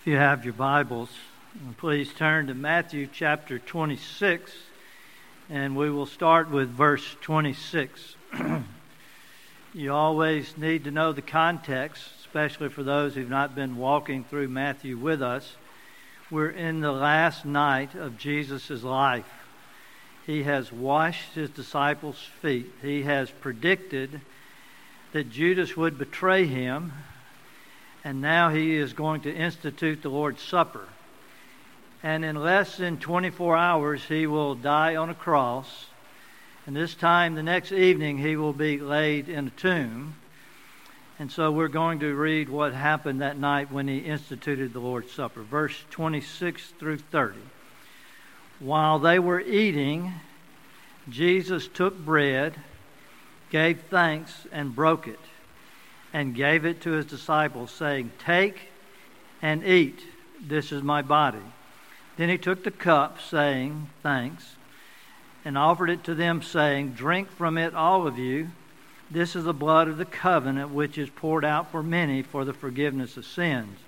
If you have your Bibles, please turn to Matthew chapter 26, and we will start with verse 26. you always need to know the context, especially for those who've not been walking through Matthew with us. We're in the last night of Jesus' life. He has washed his disciples' feet. He has predicted that Judas would betray him and now he is going to institute the Lord's Supper. And in less than 24 hours, he will die on a cross. And this time, the next evening, he will be laid in a tomb. And so we're going to read what happened that night when he instituted the Lord's Supper. Verse 26 through 30. While they were eating, Jesus took bread, gave thanks, and broke it and gave it to his disciples, saying, Take and eat, this is my body. Then he took the cup, saying, Thanks, and offered it to them, saying, Drink from it, all of you. This is the blood of the covenant, which is poured out for many for the forgiveness of sins.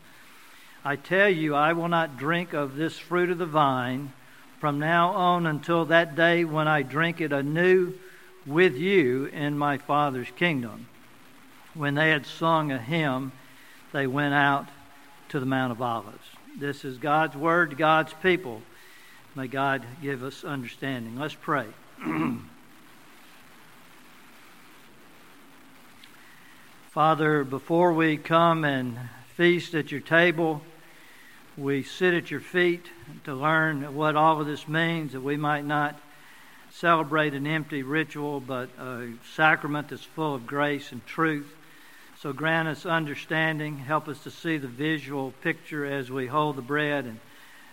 I tell you, I will not drink of this fruit of the vine from now on until that day when I drink it anew with you in my Father's kingdom. When they had sung a hymn, they went out to the Mount of Olives. This is God's word to God's people. May God give us understanding. Let's pray. Father, before we come and feast at your table, we sit at your feet to learn what all of this means, that we might not celebrate an empty ritual, but a sacrament that's full of grace and truth. So grant us understanding. Help us to see the visual picture as we hold the bread and,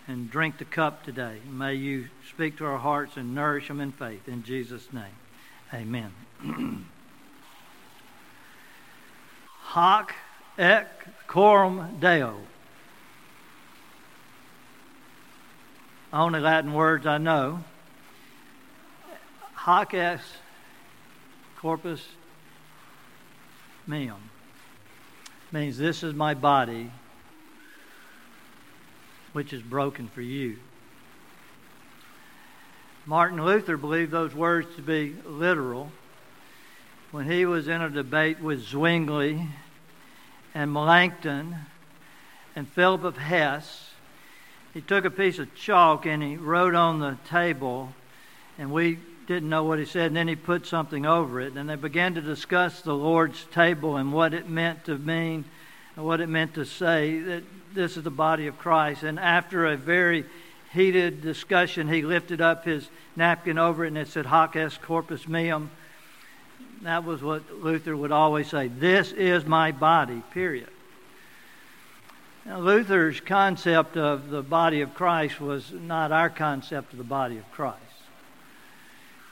and drink the cup today. May you speak to our hearts and nourish them in faith. In Jesus' name, amen. Hoc et coram Deo. Only Latin words I know. Hoc est corpus meum means this is my body, which is broken for you. Martin Luther believed those words to be literal. When he was in a debate with Zwingli and Melanchthon and Philip of Hesse, he took a piece of chalk and he wrote on the table, and we didn't know what he said, and then he put something over it. And they began to discuss the Lord's table and what it meant to mean, and what it meant to say that this is the body of Christ. And after a very heated discussion, he lifted up his napkin over it and it said, Hoc est corpus meum. That was what Luther would always say. This is my body, period. Now, Luther's concept of the body of Christ was not our concept of the body of Christ.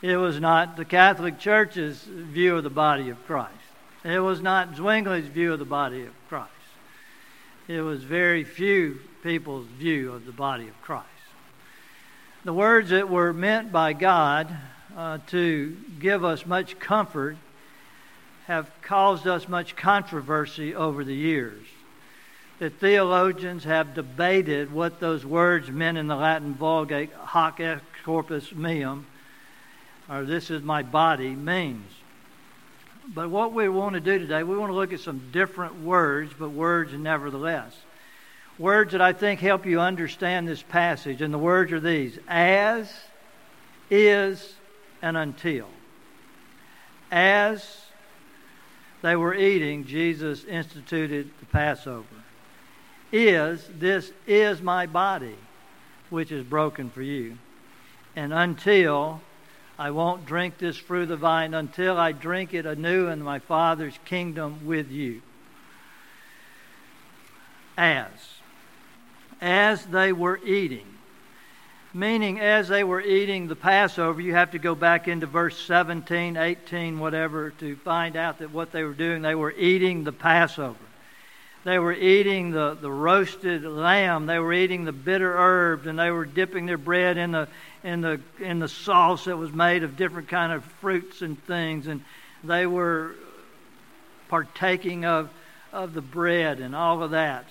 It was not the Catholic Church's view of the body of Christ. It was not Zwingli's view of the body of Christ. It was very few people's view of the body of Christ. The words that were meant by God uh, to give us much comfort have caused us much controversy over the years. The theologians have debated what those words meant in the Latin Vulgate, hoc est corpus meum, or this is my body means. But what we want to do today, we want to look at some different words, but words nevertheless. Words that I think help you understand this passage. And the words are these as, is, and until. As they were eating, Jesus instituted the Passover. Is, this is my body, which is broken for you. And until I won't drink this fruit of the vine until I drink it anew in my Father's kingdom with you. As. As they were eating. Meaning, as they were eating the Passover, you have to go back into verse 17, 18, whatever, to find out that what they were doing, they were eating the Passover. They were eating the, the roasted lamb. They were eating the bitter herbs, and they were dipping their bread in the in the in the sauce that was made of different kind of fruits and things, and they were partaking of of the bread and all of that.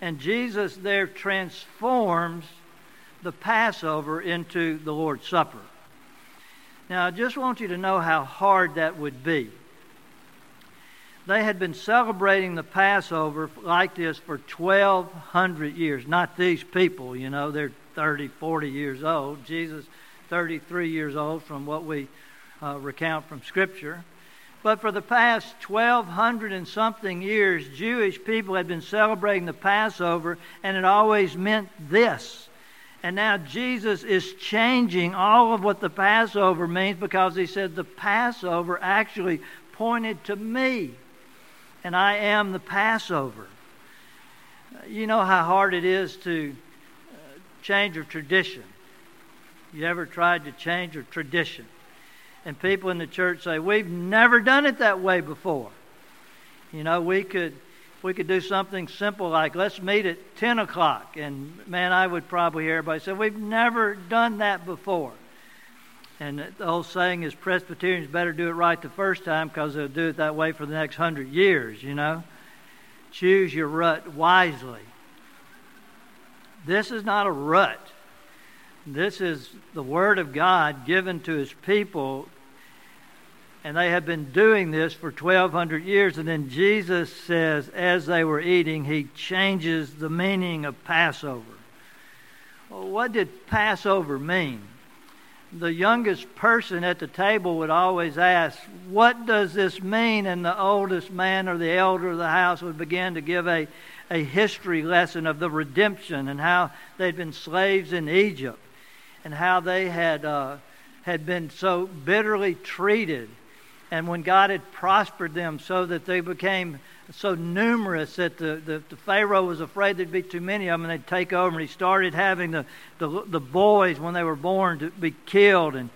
And Jesus there transforms the Passover into the Lord's Supper. Now, I just want you to know how hard that would be. They had been celebrating the Passover like this for 1,200 years. Not these people, you know, they're 30, 40 years old. Jesus, 33 years old from what we uh, recount from Scripture. But for the past 1,200 and something years, Jewish people had been celebrating the Passover, and it always meant this. And now Jesus is changing all of what the Passover means because he said the Passover actually pointed to me, and I am the Passover. You know how hard it is to change a tradition. You ever tried to change a tradition? and people in the church say, We've never done it that way before. You know, we could we could do something simple like let's meet at ten o'clock and man I would probably hear everybody say, We've never done that before. And the old saying is Presbyterians better do it right the first time because they'll do it that way for the next hundred years, you know. Choose your rut wisely. This is not a rut. This is the Word of God given to His people, and they have been doing this for 1,200 years. And then Jesus says, as they were eating, He changes the meaning of Passover. Well, what did Passover mean? The youngest person at the table would always ask, What does this mean? And the oldest man or the elder of the house would begin to give a, a history lesson of the redemption and how they'd been slaves in Egypt and how they had, uh, had been so bitterly treated. And when God had prospered them so that they became so numerous that the, the, the, Pharaoh was afraid there'd be too many of them and they'd take over. And he started having the, the, the boys, when they were born, to be killed. And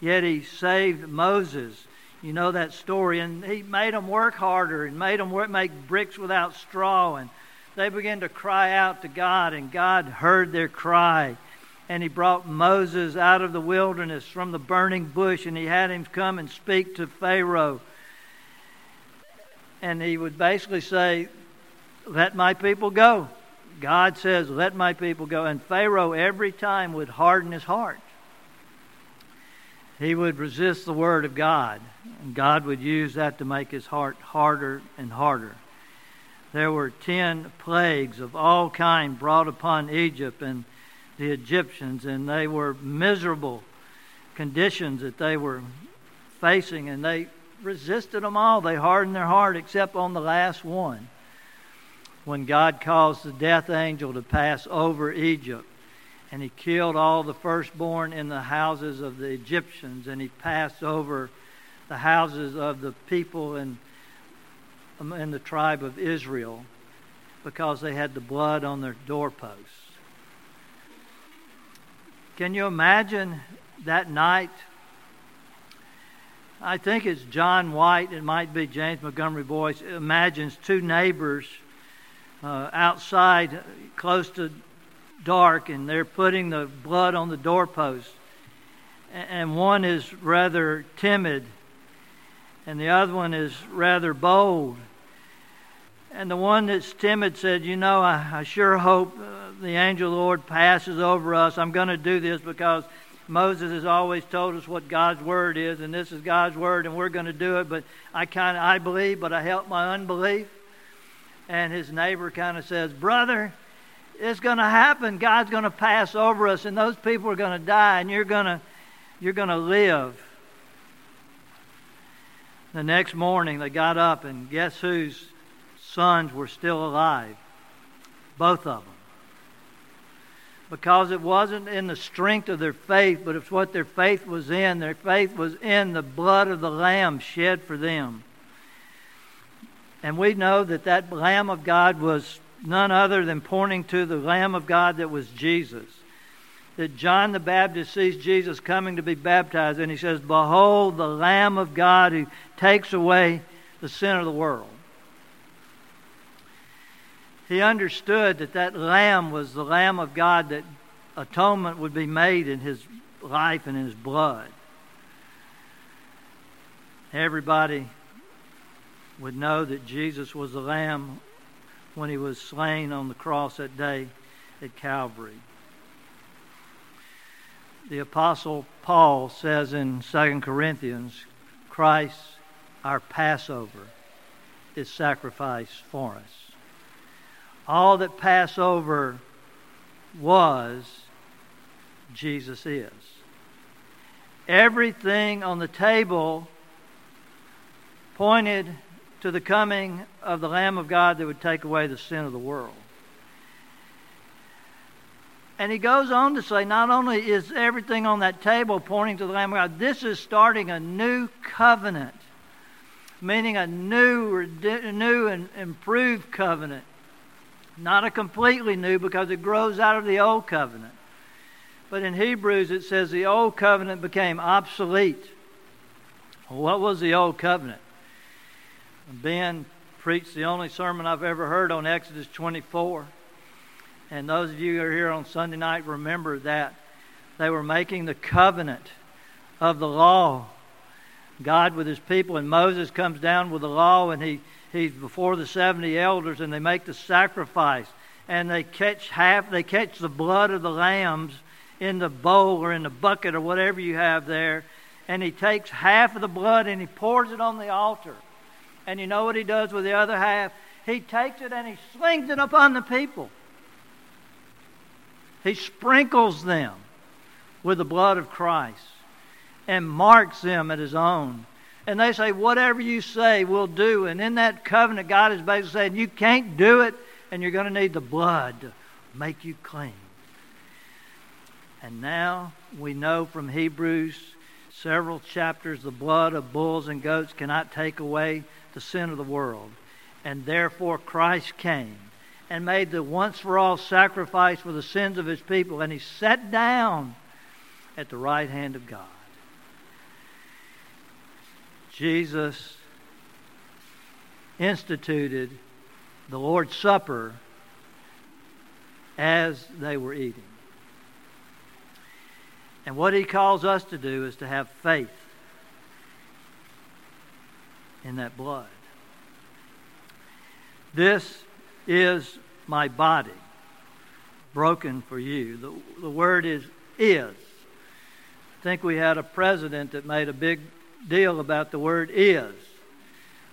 yet he saved Moses. You know that story. And he made them work harder and made them work, make bricks without straw. And they began to cry out to God, and God heard their cry and he brought Moses out of the wilderness from the burning bush, and he had him come and speak to Pharaoh. And he would basically say, Let my people go. God says, Let my people go. And Pharaoh every time would harden his heart. He would resist the word of God, and God would use that to make his heart harder and harder. There were ten plagues of all kind brought upon Egypt, and the Egyptians, and they were miserable conditions that they were facing, and they resisted them all. They hardened their heart, except on the last one, when God caused the death angel to pass over Egypt. And he killed all the firstborn in the houses of the Egyptians, and he passed over the houses of the people in, in the tribe of Israel because they had the blood on their doorposts. Can you imagine that night? I think it's John White, it might be James Montgomery Boice, imagines two neighbors uh, outside close to dark and they're putting the blood on the doorpost. And one is rather timid and the other one is rather bold. And the one that's timid said, You know, I, I sure hope uh, the angel the Lord passes over us. I'm going to do this because Moses has always told us what God's word is, and this is God's word, and we're going to do it. But I kind of I believe, but I help my unbelief. And his neighbor kind of says, Brother, it's going to happen. God's going to pass over us, and those people are going to die, and you're going to you're going to live. The next morning, they got up, and guess whose sons were still alive. Both of them. Because it wasn't in the strength of their faith, but it's what their faith was in. Their faith was in the blood of the Lamb shed for them. And we know that that Lamb of God was none other than pointing to the Lamb of God that was Jesus. That John the Baptist sees Jesus coming to be baptized, and he says, Behold, the Lamb of God who takes away the sin of the world. He understood that that lamb was the lamb of God that atonement would be made in his life and in his blood. Everybody would know that Jesus was the lamb when he was slain on the cross that day at Calvary. The Apostle Paul says in 2 Corinthians, Christ, our Passover, is sacrificed for us. All that Passover was, Jesus is. Everything on the table pointed to the coming of the Lamb of God that would take away the sin of the world. And he goes on to say, not only is everything on that table pointing to the Lamb of God, this is starting a new covenant, meaning a new, new and improved covenant. Not a completely new because it grows out of the old covenant. But in Hebrews it says the old covenant became obsolete. what was the old covenant? Ben preached the only sermon I've ever heard on Exodus 24. And those of you who are here on Sunday night remember that they were making the covenant of the law. God with his people, and Moses comes down with the law, and he, he's before the 70 elders, and they make the sacrifice. And they catch half, they catch the blood of the lambs in the bowl or in the bucket or whatever you have there. And he takes half of the blood and he pours it on the altar. And you know what he does with the other half? He takes it and he slings it upon the people. He sprinkles them with the blood of Christ and marks them at his own. And they say, Whatever you say, we'll do. And in that covenant, God is basically saying, You can't do it, and you're going to need the blood to make you clean. And now we know from Hebrews several chapters the blood of bulls and goats cannot take away the sin of the world. And therefore Christ came and made the once for all sacrifice for the sins of his people. And he sat down at the right hand of God. Jesus instituted the Lord's Supper as they were eating. And what he calls us to do is to have faith in that blood. This is my body broken for you. The, the word is is. I think we had a president that made a big deal about the word is.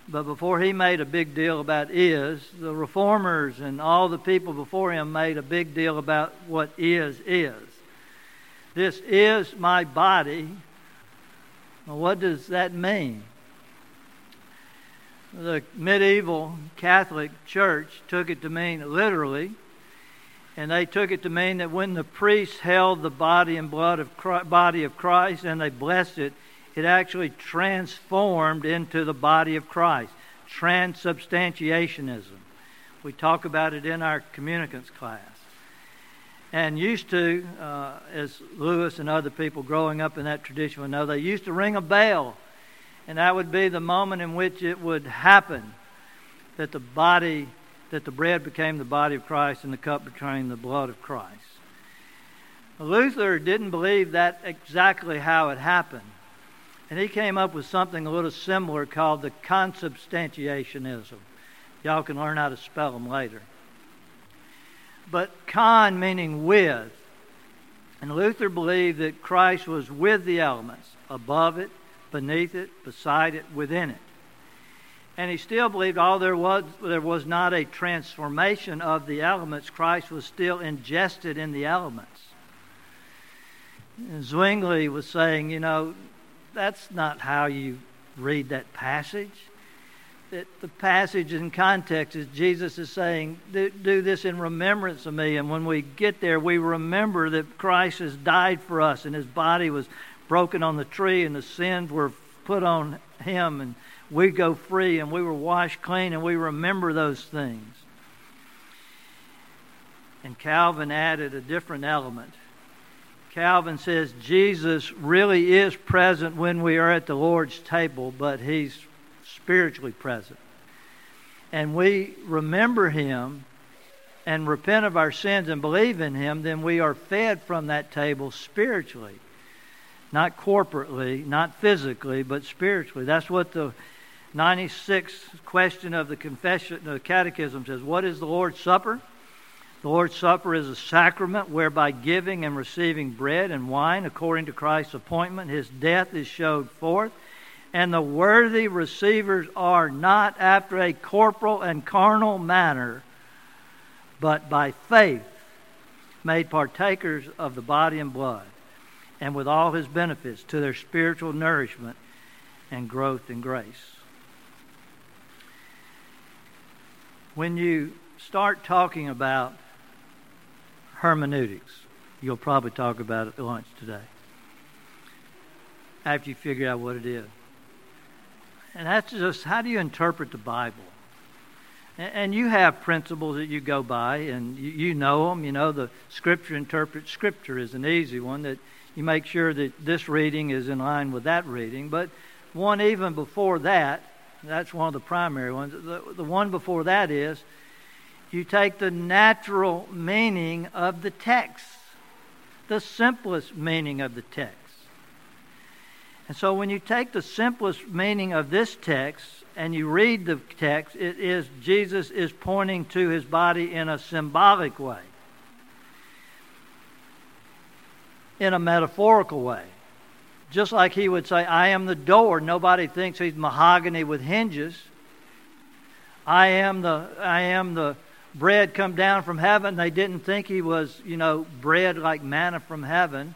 But before he made a big deal about is, the reformers and all the people before him made a big deal about what is is. This is my body. Well, what does that mean? the medieval Catholic Church took it to mean literally, and they took it to mean that when the priests held the body and blood of Christ, body of Christ and they blessed it, it actually transformed into the body of Christ. Transubstantiationism. We talk about it in our communicants class. And used to, uh, as Lewis and other people growing up in that tradition would know, they used to ring a bell and that would be the moment in which it would happen that the body, that the bread became the body of Christ and the cup became the blood of Christ. Luther didn't believe that exactly how it happened. And he came up with something a little similar called the consubstantiationism. Y'all can learn how to spell them later. But con meaning with. And Luther believed that Christ was with the elements, above it, beneath it, beside it, within it. And he still believed all there was there was not a transformation of the elements. Christ was still ingested in the elements. And Zwingli was saying, you know, that's not how you read that passage. That the passage in context is Jesus is saying, do, do this in remembrance of me. And when we get there, we remember that Christ has died for us and his body was broken on the tree and the sins were put on him and we go free and we were washed clean and we remember those things. And Calvin added a different element. Calvin says Jesus really is present when we are at the Lord's table, but he's spiritually present. And we remember him and repent of our sins and believe in him, then we are fed from that table spiritually not corporately, not physically, but spiritually. That's what the 96th question of the confession, the catechism says, What is the Lord's Supper? The Lord's Supper is a sacrament whereby giving and receiving bread and wine according to Christ's appointment, his death is showed forth, and the worthy receivers are not after a corporal and carnal manner, but by faith made partakers of the body and blood, and with all his benefits to their spiritual nourishment and growth in grace. when you start talking about hermeneutics, you'll probably talk about it at lunch today after you figure out what it is. And that's just how do you interpret the Bible? And you have principles that you go by, and you know them. You know the Scripture interprets Scripture is an easy one that you make sure that this reading is in line with that reading. But one even before that that's one of the primary ones. The, the one before that is you take the natural meaning of the text, the simplest meaning of the text. And so when you take the simplest meaning of this text and you read the text, it is Jesus is pointing to his body in a symbolic way, in a metaphorical way. Just like he would say, I am the door. Nobody thinks he's mahogany with hinges. I am the I am the bread come down from heaven. They didn't think he was, you know, bread like manna from heaven.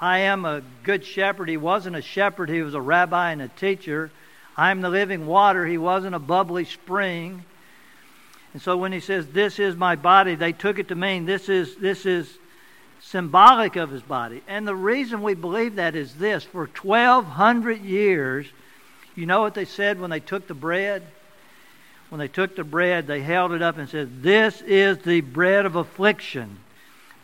I am a good shepherd. He wasn't a shepherd, he was a rabbi and a teacher. I am the living water. He wasn't a bubbly spring. And so when he says, This is my body, they took it to mean this is this is symbolic of his body. And the reason we believe that is this for 1,200 years, you know what they said when they took the bread? When they took the bread, they held it up and said, This is the bread of affliction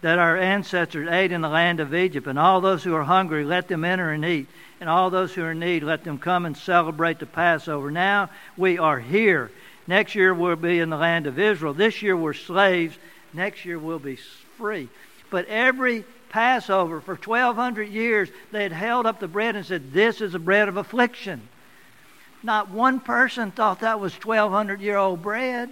that our ancestors ate in the land of Egypt. And all those who are hungry, let them enter and eat. And all those who are in need, let them come and celebrate the Passover. Now we are here. Next year we'll be in the land of Israel. This year we're slaves. Next year we'll be free. But every Passover for 1,200 years, they had held up the bread and said, This is a bread of affliction. Not one person thought that was 1,200 year old bread.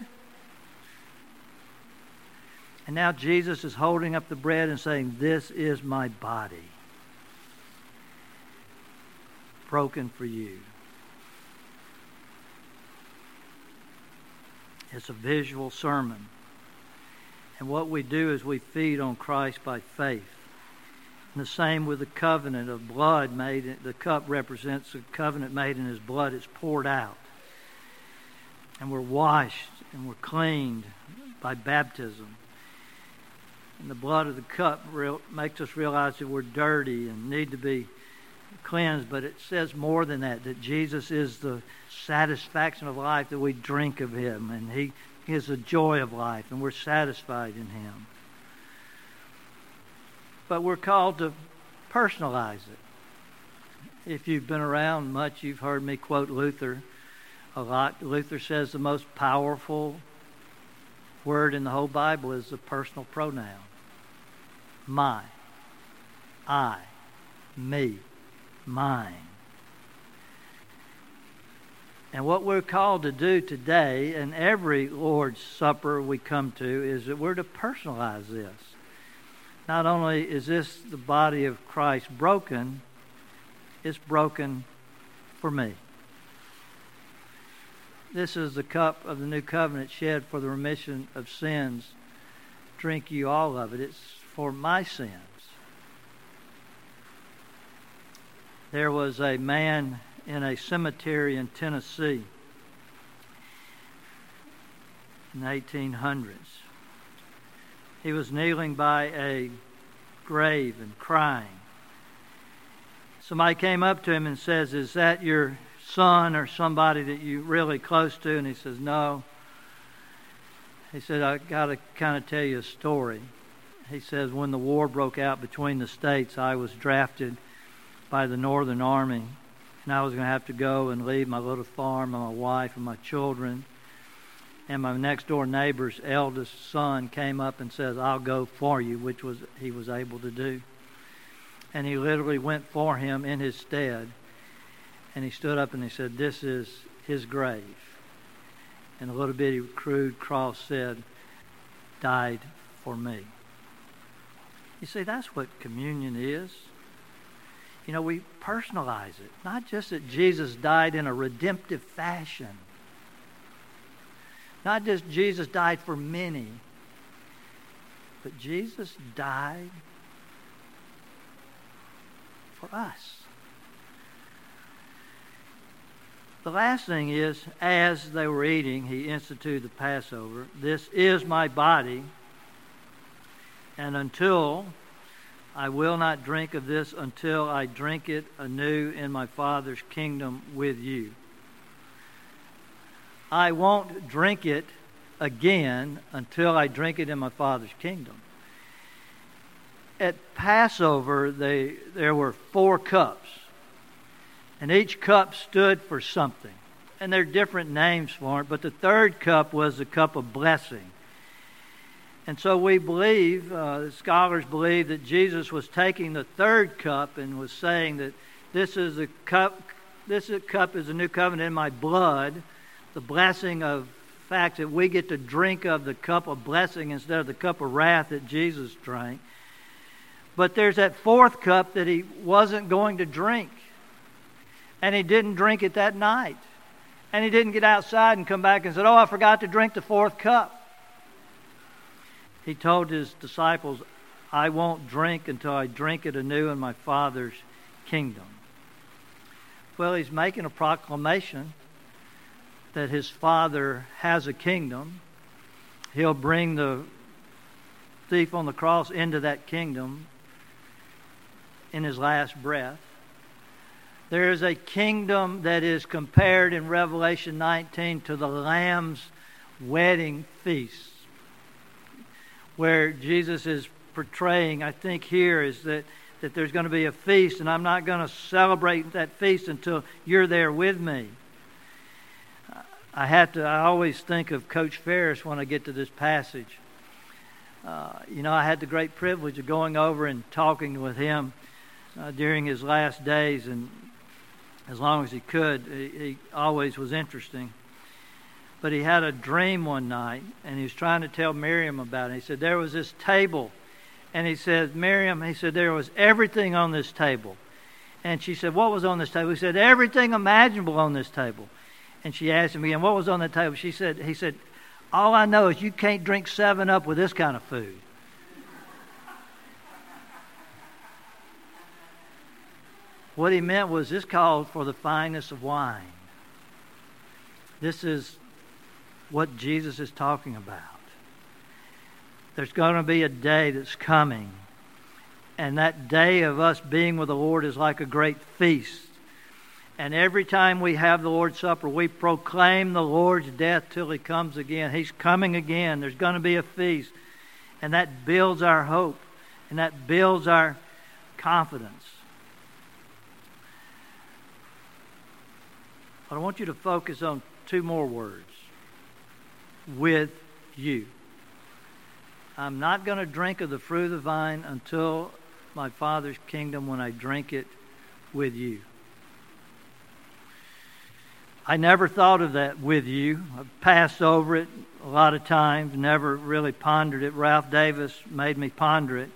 And now Jesus is holding up the bread and saying, This is my body, broken for you. It's a visual sermon. And what we do is we feed on Christ by faith. And the same with the covenant of blood made. The cup represents the covenant made in His blood. It's poured out. And we're washed and we're cleaned by baptism. And the blood of the cup real, makes us realize that we're dirty and need to be cleansed. But it says more than that, that Jesus is the satisfaction of life that we drink of Him. And He is the joy of life, and we're satisfied in Him. But we're called to personalize it. If you've been around much, you've heard me quote Luther a lot. Luther says the most powerful word in the whole Bible is the personal pronoun my, I, me, mine. And what we're called to do today, and every Lord's Supper we come to, is that we're to personalize this. Not only is this the body of Christ broken, it's broken for me. This is the cup of the new covenant shed for the remission of sins. Drink you all of it. It's for my sins. There was a man in a cemetery in Tennessee in the 1800s. He was kneeling by a grave and crying. Somebody came up to him and says, Is that your son or somebody that you're really close to? And he says, No. He said, I got to kind of tell you a story. He says, When the war broke out between the states, I was drafted by the Northern Army and I was going to have to go and leave my little farm and my wife and my children. And my next door neighbor's eldest son came up and says, I'll go for you, which was he was able to do. And he literally went for him in his stead. And he stood up and he said, This is his grave. And a little bitty crude cross said, died for me. You see, that's what communion is. You know, we personalize it. Not just that Jesus died in a redemptive fashion, not just Jesus died for many, but Jesus died for us. The last thing is, as they were eating, he instituted the Passover. This is my body, and until I will not drink of this until I drink it anew in my Father's kingdom with you. I won't drink it again until I drink it in my Father's kingdom. At Passover, they, there were four cups, and each cup stood for something. And there are different names for it, but the third cup was the cup of blessing. And so we believe, uh, scholars believe, that Jesus was taking the third cup and was saying that this is the cup, this cup is a new covenant in my blood, the blessing of fact that we get to drink of the cup of blessing instead of the cup of wrath that Jesus drank. But there's that fourth cup that he wasn't going to drink. And he didn't drink it that night. And he didn't get outside and come back and said, Oh, I forgot to drink the fourth cup he told his disciples, I won't drink until I drink it anew in my Father's kingdom. Well, he's making a proclamation that his Father has a kingdom. He'll bring the thief on the cross into that kingdom in his last breath. There is a kingdom that is compared in Revelation 19 to the Lamb's wedding feast where Jesus is portraying, I think, here is that, that there's going to be a feast, and I'm not going to celebrate that feast until you're there with me. I have to, I always think of Coach Ferris when I get to this passage. Uh, you know, I had the great privilege of going over and talking with him uh, during his last days, and as long as he could, he, he always was interesting but he had a dream one night and he was trying to tell Miriam about it. He said, There was this table. And he said, Miriam, he said, there was everything on this table. And she said, What was on this table? He said, Everything imaginable on this table. And she asked him again, What was on the table? She said, He said, All I know is you can't drink seven up with this kind of food. what he meant was this called for the fineness of wine. This is what Jesus is talking about. There's going to be a day that's coming, and that day of us being with the Lord is like a great feast. And every time we have the Lord's Supper, we proclaim the Lord's death till He comes again. He's coming again. There's going to be a feast. And that builds our hope, and that builds our confidence. But I want you to focus on two more words with you. I'm not going to drink of the fruit of the vine until my Father's kingdom when I drink it with you. I never thought of that with you. I've passed over it a lot of times, never really pondered it. Ralph Davis made me ponder it.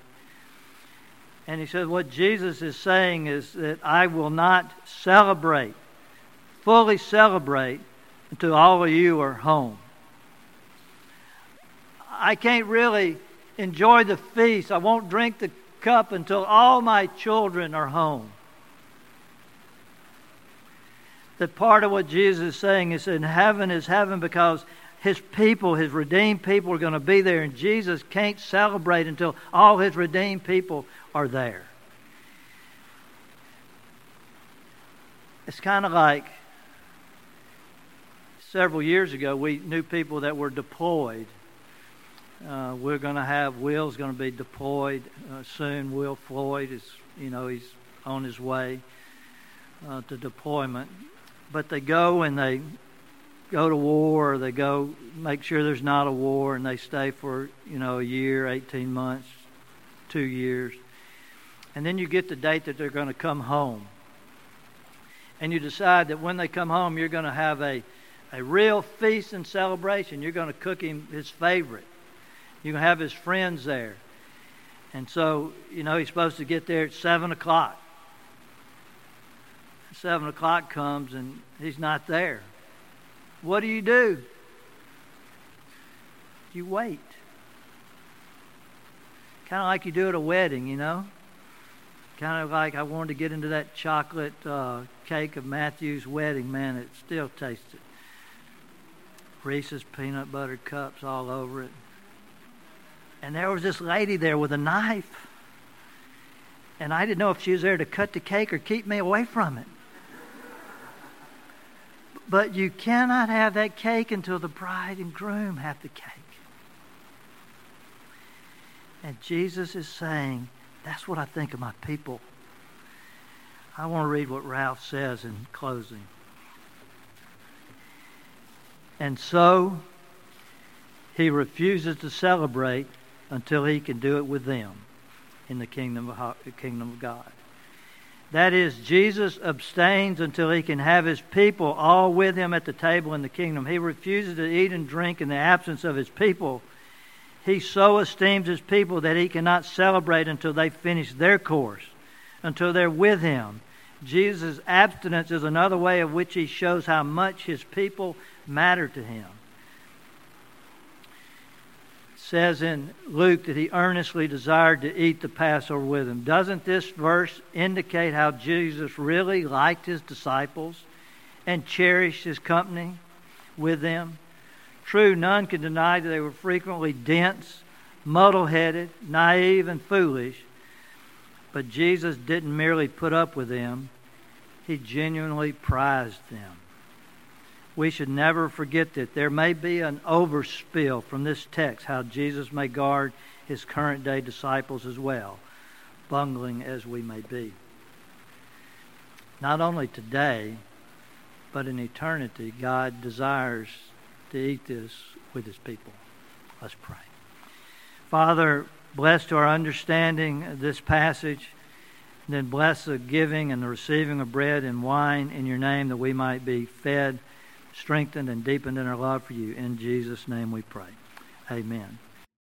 And he said, What Jesus is saying is that I will not celebrate, fully celebrate, until all of you are home. I can't really enjoy the feast. I won't drink the cup until all my children are home. That part of what Jesus is saying is in heaven is heaven because his people, his redeemed people, are going to be there, and Jesus can't celebrate until all his redeemed people are there. It's kind of like several years ago, we knew people that were deployed uh, we're going to have Will's going to be deployed uh, soon. Will Floyd is, you know, he's on his way uh, to deployment. But they go and they go to war. Or they go make sure there's not a war, and they stay for you know a year, 18 months, two years, and then you get the date that they're going to come home. and you decide that when they come home, you're going to have a, a real feast and celebration. You're going to cook him his favorite. Going to have his friends there. And so, you know, he's supposed to get there at 7 o'clock. 7 o'clock comes and he's not there. What do you do? You wait. Kind of like you do at a wedding, you know? Kind of like I wanted to get into that chocolate uh, cake of Matthew's wedding. Man, it still tasted. Reese's peanut butter cups all over it. And there was this lady there with a knife. And I didn't know if she was there to cut the cake or keep me away from it. But you cannot have that cake until the bride and groom have the cake. And Jesus is saying, that's what I think of my people. I want to read what Ralph says in closing. And so he refuses to celebrate until he can do it with them in the kingdom of, God. That is, Jesus abstains until he can have his people all with him at the table in the kingdom. He refuses to eat and drink in the absence of his people. He so esteems his people that he cannot celebrate until they finish their course, until they're with him. Jesus' abstinence is another way of which he shows how much his people matter to him says in Luke that he earnestly desired to eat the Passover with them. Doesn't this verse indicate how Jesus really liked his disciples and cherished his company with them? True, none can deny that they were frequently dense, muddle headed, naive, and foolish. But Jesus didn't merely put up with them, he genuinely prized them we should never forget that there may be an overspill from this text how Jesus may guard his current day disciples as well, bungling as we may be. Not only today, but in eternity, God desires to eat this with his people. Let's pray. Father, bless to our understanding this passage, then bless the giving and the receiving of bread and wine in your name that we might be fed strengthened and deepened in our love for you. In Jesus' name we pray. Amen.